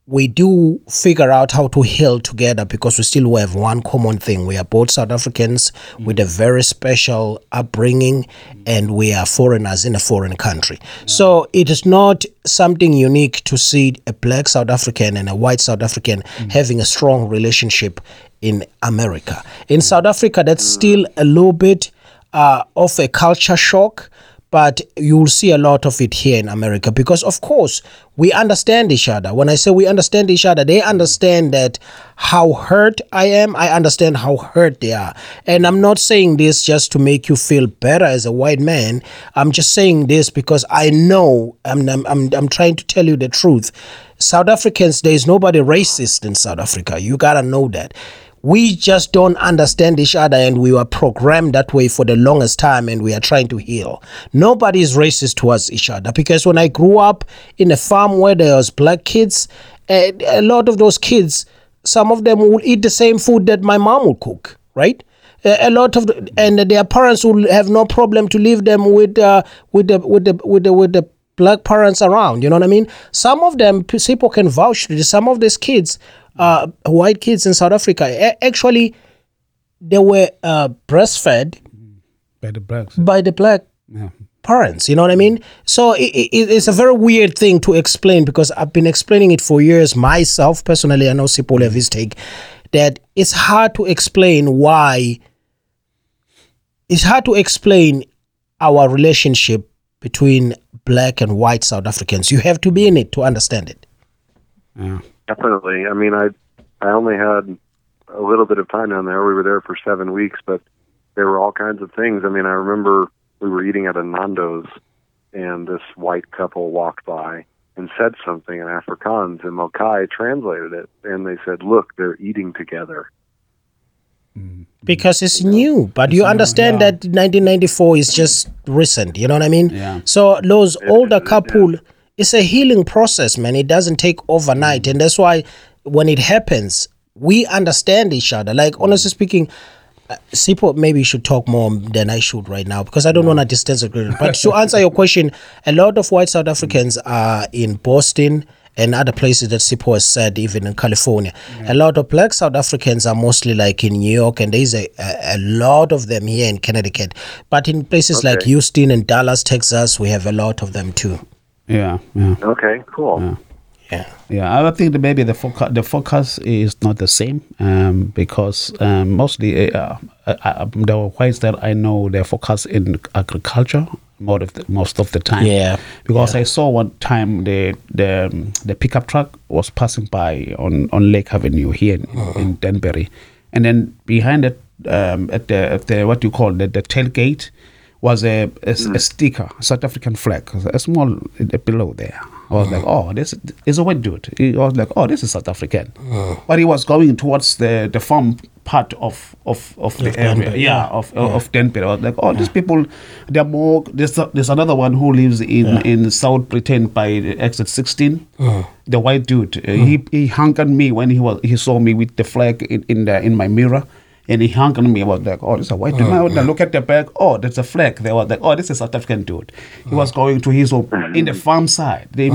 we do figure out how to heal together because we still have one common thing. We are both south africans with a mm. very special upbringing and we are foreigners in a foreign country. So it is not something unique to see a black south african and a white south african mm. having a strong relationship in america. In mm. south africa that's still a little bit uh, of a culture shock, but you'll see a lot of it here in America because, of course, we understand each other. When I say we understand each other, they understand that how hurt I am, I understand how hurt they are. And I'm not saying this just to make you feel better as a white man. I'm just saying this because I know, I'm, I'm, I'm, I'm trying to tell you the truth. South Africans, there is nobody racist in South Africa. You gotta know that we just don't understand each other and we were programmed that way for the longest time and we are trying to heal nobody is racist towards each other because when i grew up in a farm where there was black kids eh, a lot of those kids some of them will eat the same food that my mom would cook right a, a lot of the, and their parents will have no problem to leave them with uh, with the with the with the with the black parents around. You know what I mean? Some of them people can vouch. for this. Some of these kids, uh, white kids in South Africa, a- actually, they were uh, breastfed By the blacks. by the black Yeah. parents. You know what I mean? So it, it, it's a very weird thing to explain because I've been explaining it for years myself personally. I know Sipole have his take that it's hard to explain why. It's hard to explain our relationship between black and white South Africans. You have to be in it to understand it. Yeah. Definitely. I mean, I I only had a little bit of time down there. We were there for seven weeks, but there were all kinds of things. I mean, I remember we were eating at a Nando's, and this white couple walked by and said something in Afrikaans, and Mokai translated it, and they said, "Look, they're eating together." Mm-hmm. because it's new. But you new, understand yeah. that 1994 is just recent. You know what I mean? Yeah. So those older couple, it's a healing process, man. It doesn't take overnight, and that's why when it happens, we understand each other. Like mm. honestly speaking. uh, Sipo maybe should talk more than I should right now because I don't want to distance agree. But to answer your question, a lot of white South Africans mm. are in Boston and other places that Sipo has said, even in California. Mm. A lot of black South Africans are mostly like in New York, and there's a, a, a lot of them here in Connecticut. But in places like Houston and Dallas, Texas, we have a lot of them too. Yeah. Yeah. Okay, cool. Yeah. Yeah, I think that maybe the focus the focus is not the same um, because um, mostly uh, uh, uh, the whites that I know they focus in agriculture most of the, most of the time. Yeah, because I saw one time the the um, the pickup truck was passing by on, on Lake Avenue here in, in Danbury, and then behind it um, at the at the what you call the, the tailgate was a, a, a sticker, South African flag, a small uh, below there. I was like, oh, this is a white dude. He was like, oh, this is South African. But he was going towards the, the farm part of of, of the area, yeah, yeah. of of Danbury. I was like, oh, these people, they're more. There's there's another one who lives in in South Britain by exit 16. The white dude, uh, he he hung on me when he was he saw me with the flag in in the in my mirror. And he hung on me. I was like, "Oh, this is a white dude." Now, then look at the back. Oh, there's a flag. They was like, "Oh, this is a South African dude." He was going to his home in the farm side. They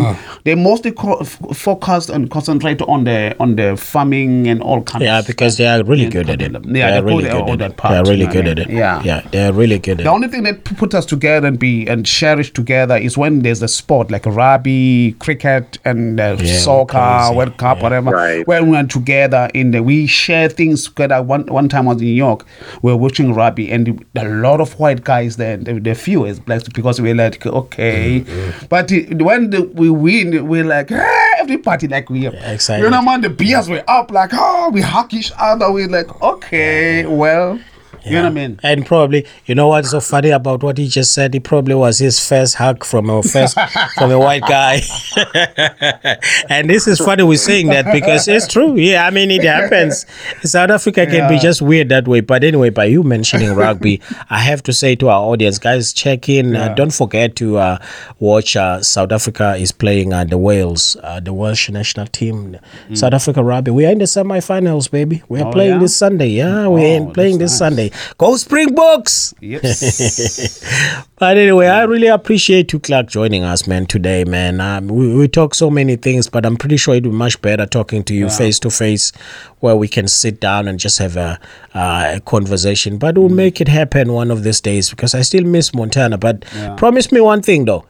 they mostly co- f- focused and concentrate on the on the farming and all kinds. Yeah, because they are really good at it. Yeah, they are really good at that it. part, They are really good at it. Yeah. yeah, they are really good at The only thing that put us together and be and cherish together is when there's a sport like rugby, cricket, and uh, Yeah, soccer, crazy. World Cup, whatever. Right. When we're together in the, we share things together. One one time I was in New York, we were watching rugby, and a lot of white guys there. The, few is blacks because we're like okay, Mm-hmm. but when the, we win, we're like hey, party like we're excited. You know, man, the beers were up like oh, we hug each other. We're like okay, well. You know what I mean? And probably, you know what's so funny about what he just said? It probably was his first hug from a first from a white guy. and this is funny we're saying that because it's true. Yeah, I mean it happens. South Africa can be just weird that way. But anyway, by you mentioning rugby, I have to say to our audience, guys, check in. Uh, don't forget to uh, watch. Uh, South Africa is playing uh, the Wales, uh, the Welsh national team. South Africa rugby. We are in the semifinals, baby. We are Oh, playing yeah? this Sunday. Yeah, we're Oh, playing this nice. Sunday. Go Springboks! Yes. But anyway, I really appreciate you, Clark, joining us, man, today, man. Um, we, we talk so many things, but I'm pretty sure it would be much better talking to you face to face, where we can sit down and just have a, uh, a conversation. But we'll make it happen one of these days because I still miss Montana. But promise me one thing, though.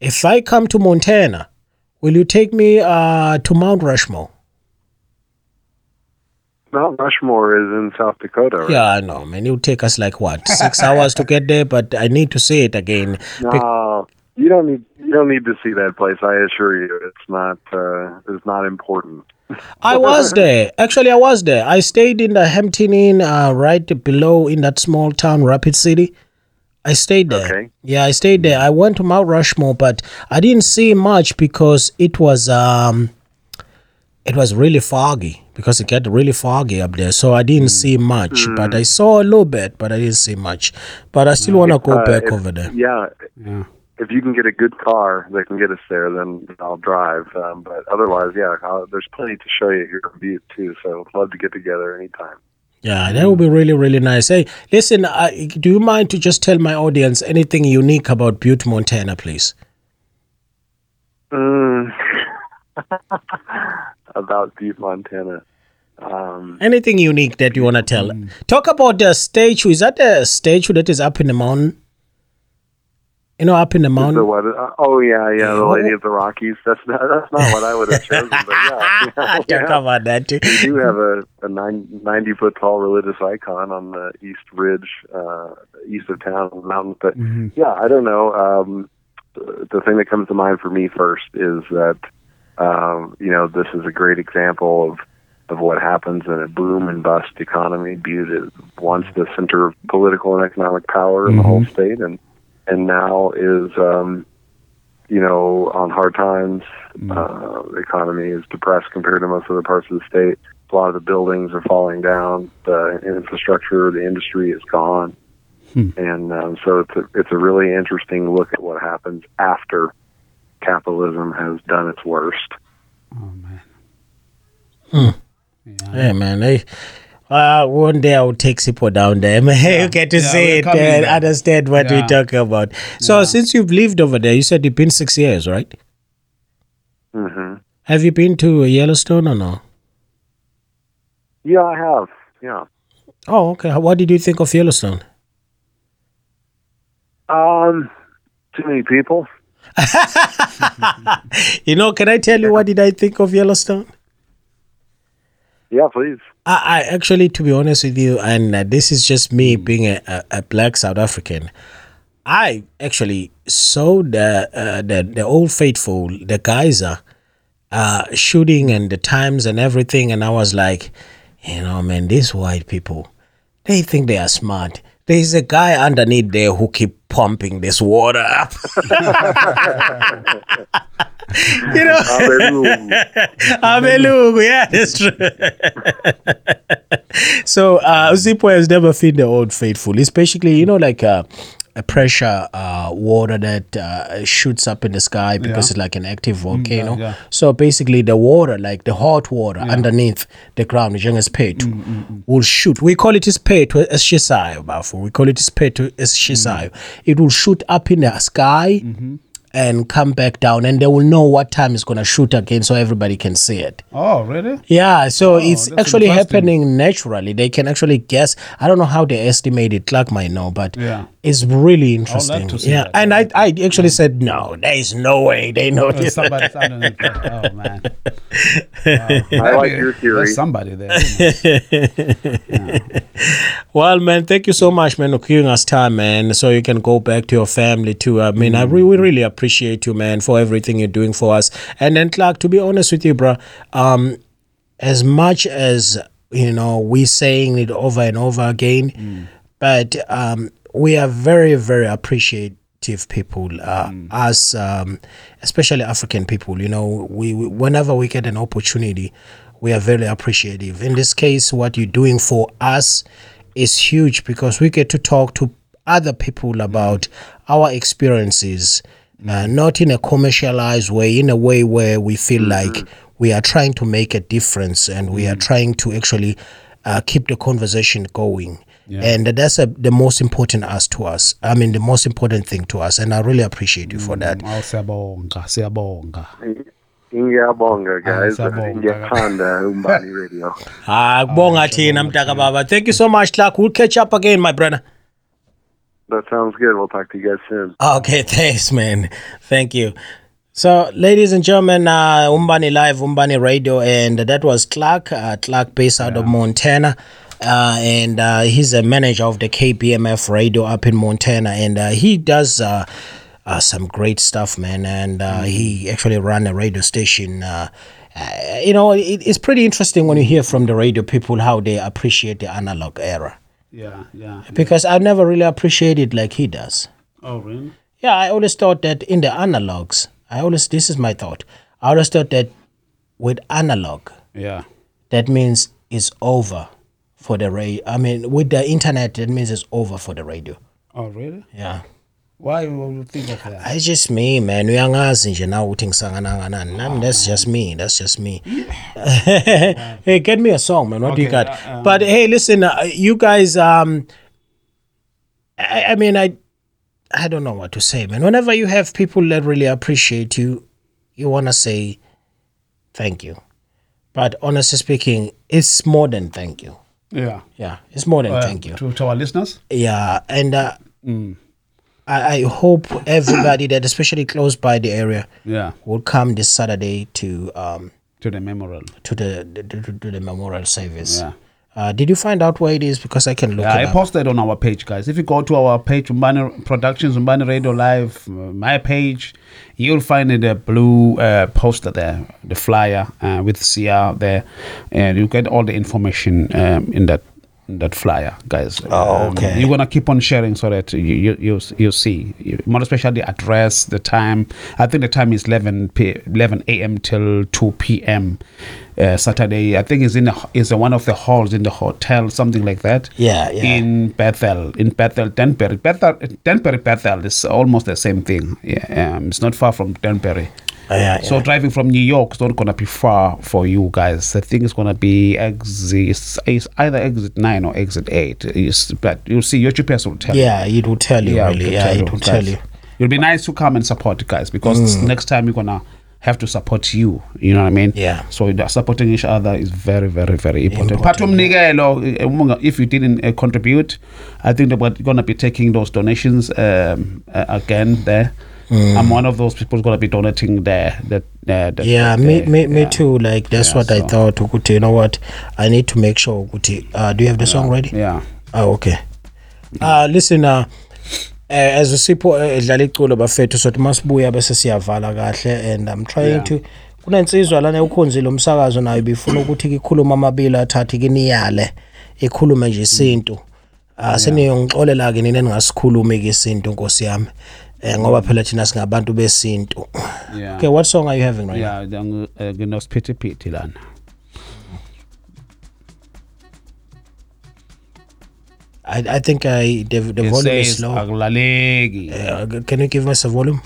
If I come to Montana, will you take me uh, to Mount Rushmore? Mount Rushmore is in South Dakota. Right? Yeah, I know, man. It would take us like what six hours to get there, but I need to see it again. No, you don't need you don't need to see that place. I assure you, it's not uh, it's not important. I was there. Actually, I was there. I stayed in the Hampton Inn, uh, right below in that small town, Rapid City. I stayed there. Okay. Yeah, I stayed there. I went to Mount Rushmore, but I didn't see much because it was um, it was really foggy because it got really foggy up there. So I didn't see much, but I saw a little bit, but I didn't see much. But I still want to go Uh, back if- over there. Yeah, yeah. if you can get a good car that can get us there, then I'll drive. Um, but otherwise, yeah, I'll, there's plenty to show you here in Butte too. So I'd love to get together anytime. Yeah, that would be really, really nice. Hey, listen, uh, do you mind to just tell my audience anything unique about Butte, Montana, please? Mm. About Deep Montana. Um, Anything unique that you want to tell? Talk about the statue. Is that the statue that is up in the mountain? You know, up in the the mountain. what? Uh, oh yeah, yeah, the Lady of the Rockies. That's not that's not what I would have chosen. But yeah, yeah, Talk yeah. about that too. we do have a, a nine, 90 foot tall religious icon on the east ridge, uh, east of town on the mountain. But yeah, I don't know. Um, the the thing that comes to mind for me first is that um, you know this is a great example of of what happens in a boom and bust economy. Butte is once the center of political and economic power in the whole state, and and now is um, you know on hard times. Uh, the economy is depressed compared to most other parts of the state. A lot of the buildings are falling down. The infrastructure, the industry is gone, and um, so it's a, it's a really interesting look at what happens after capitalism has done its worst. Oh man. Hey man, hey. Uh, one day I will take Sipo down there. Man, you get to Yeah, see it and there. understand what Yeah. we're talking about. So, since you've lived over there, you said you've been six years, right? hmm Have you been to Yellowstone or no? Yeah, I have. Yeah. Oh, okay. What did you think of Yellowstone? Um, too many people. You know, can I tell you what did I think of Yellowstone? Yeah, please. I, I actually, to be honest with you, and uh, this is just me being a, a, a black South African. I actually saw the uh, the the old faithful, the geyser, uh, shooting and the times and everything, and I was like, you know, man, these white people, they think they are smart. There's a guy underneath there who keep pumping this water up. you know. Hallelujah. Yeah, that's true. so uh Sipo has never been the old faithful. It's basically, you know, like a, a pressure uh, water that uh, shoots up in the sky because Yeah. it's like an active mm, volcano. yeah. So basically, the water, like the hot water underneath the ground, as petu, mm, mm, will shoot. We call it ispetu as shisayo. We call it ispetu as shisayo. It will shoot up in the sky mm-hmm. And come back down, and they will know what time it's gonna shoot again, so everybody can see it. Oh, really? Yeah, so oh, it's actually happening naturally. They can actually guess. I don't know how they estimate it. Clark might know, but Yeah. it's really interesting. to see yeah, that. and I, I actually said no. There is no way they know Oh, this. somebody's underneath there. Oh man. I like your theory. There's somebody there. you know. Well, man, thank you so much, man, for giving us time, man, so you can go back to your family too. I mean, I re- we really appreciate you, man, for everything you're doing for us. And then, Clark, to be honest with you, bro, um, as much as you know, we're saying it over and over again, but um, we are very, very appreciative people. Uh, Us, um, especially African people, you know, we, we whenever we get an opportunity, we are very appreciative. In this case, what you're doing for us is huge because we get to talk to other people about our experiences, uh, not in a commercialized way, in a way where we feel like we are trying to make a difference and we are trying to actually uh, keep the conversation going. And that's a, the most important us to us. I mean, the most important thing to us. And I really appreciate you for that. Siyabonga, siyabonga. Ingiyabonga, guys. siyabonga. Ngiyathanda umbani radio. Ah, kubonga thina mtaka baba. Thank you so much, Clark. We'll catch up again, my brother. That sounds good. We'll talk to you guys soon. Okay, thanks, man. Thank you. So, ladies and gentlemen, uh, Umbani Live, Umbani Radio, and that was Clark, uh, Clark based out of Montana. Uh, and uh, he's a manager of the KBMF radio up in Montana. And uh, he does uh, uh, some great stuff, man. And uh, he actually ran a radio station. You know, it, it's pretty interesting when you hear from the radio people how they appreciate the analog era. Yeah, yeah. Because I never really appreciate it like he does. Oh, really? Yeah, I always thought that in the analogs, I always, this is my thought. I always thought that with analog, Yeah. that means it's over for the radio. I mean, with the internet, that means it's over for the radio. Oh, really? Yeah. Why would you think of that? It's just me, man. Uyangazi nje nawe ukuthi ngisangananganani. Nami that's just me. That's just me. hey, get me a song, man. What do you got? uh, um, but hey, listen, uh, you guys. Um, I, I mean, I, I don't know what to say, man. Whenever you have people that really appreciate you, you wanna say, thank you. But honestly speaking, it's more than thank you. Yeah. Yeah, it's more than Uh, thank you. To, to our listeners. Yeah, and uh, I, I hope everybody that, especially close by the area, Yeah. will come this Saturday to um To the memorial. to the, the to the memorial service. Yeah. Uh, did you find out where it is? Because I can look Yeah, it I up. posted on our page, guys. If you go to our page, Umbani Productions, Umbani Radio Live, uh, my page, you'll find the blue uh, poster there, the flyer uh, with CR there, and you get all the information um, in that that flyer, guys. Oh, Um, okay. you're gonna keep on sharing so that you you you, you see, you, more especially the address, the time. I think the time is 11 p 11 a.m. till 2 p.m. Uh, Saturday. I think it's in the, is one of the halls in the hotel, something like that Yeah, yeah. in Bethel, in Bethel, Danbury. Bethel, Danbury, Bethel is almost the same thing. Yeah, um, it's not far from Danbury. Yeah, So yeah. driving from New York is not gonna be far for you guys. I think it's gonna be exit, it's either exit nine or exit eight. It's, but you'll see your GPS will tell. you. yeah, it will tell you Yeah, really. Yeah, it you, will tell you. It'll be nice to come and support you guys because next time you're gonna have to support you. You know what I mean? Yeah. So supporting each other is very, very, very important. Important, umnikelo, eh, if you didn't uh, contribute, I think that we're gonna be taking those donations um, uh, again there. I'm one of those people gonna be donating there. That, uh, that Yeah, that, me, uh, me, me yeah. too. Like that's Yeah, what I so- thought. Ukuthi, you know what? I need to make sure. Ukuthi, uh, do you have the song ready? Yeah. Oh, okay. Uh, listen, uh, eh, as usipho eh, edlala iculo bafethu sothi masibuya bese siyavala kahle and I'm trying Yeah. to kunensizwa lana ukhonzile umsakazo nayo bifuna ukuthi ikhuluma amabili athathe kiniyale ikhulume nje isintu ah seniyongixolela ke nina ningasikhulumi ke isintu Nkosi yami eh ngoba phela thina singabantu besintu Yeah. okay what song are you having right now Yeah, uh, nginosiphithi phithi lana. I, I think I the, the It volume is low akulaleki. uh, can you give us a volume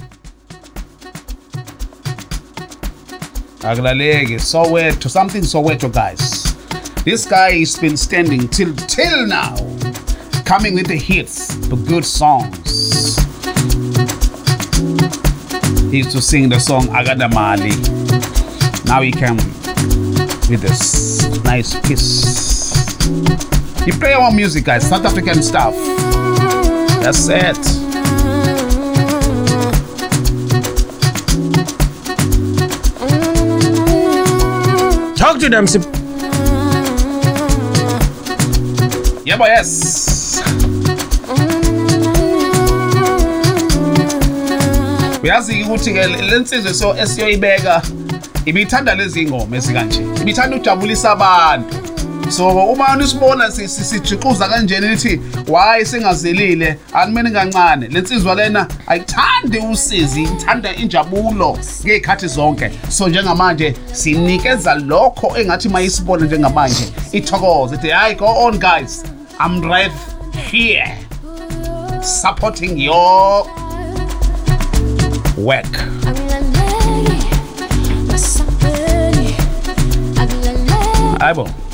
akulaleki soweto something soweto guys this guy has been standing till till now coming with the hits the good songs he used to sing the song agadamali. Now he came with this nice piece he play our music guys. South african stuff. That's it. Talk to them Yeah, yebo yes uyazi ukuthi ke le nsizwe so esiyoyibeka ibithanda lezi ngoma ezikanje. Ibithanda ujabulisa abantu. So uma nisibona si- si- sijiquza kanjena lithi why singazelile animeni kancane. Le nsizwa lena ayithandi usizi ithanda injabulo ngey'khathi zonke. So njengamanje sinikeza lokho engathi mayisibone njengamanje. Ithokoze ithi hayi go on guys. I'm right here supporting your work Aibo.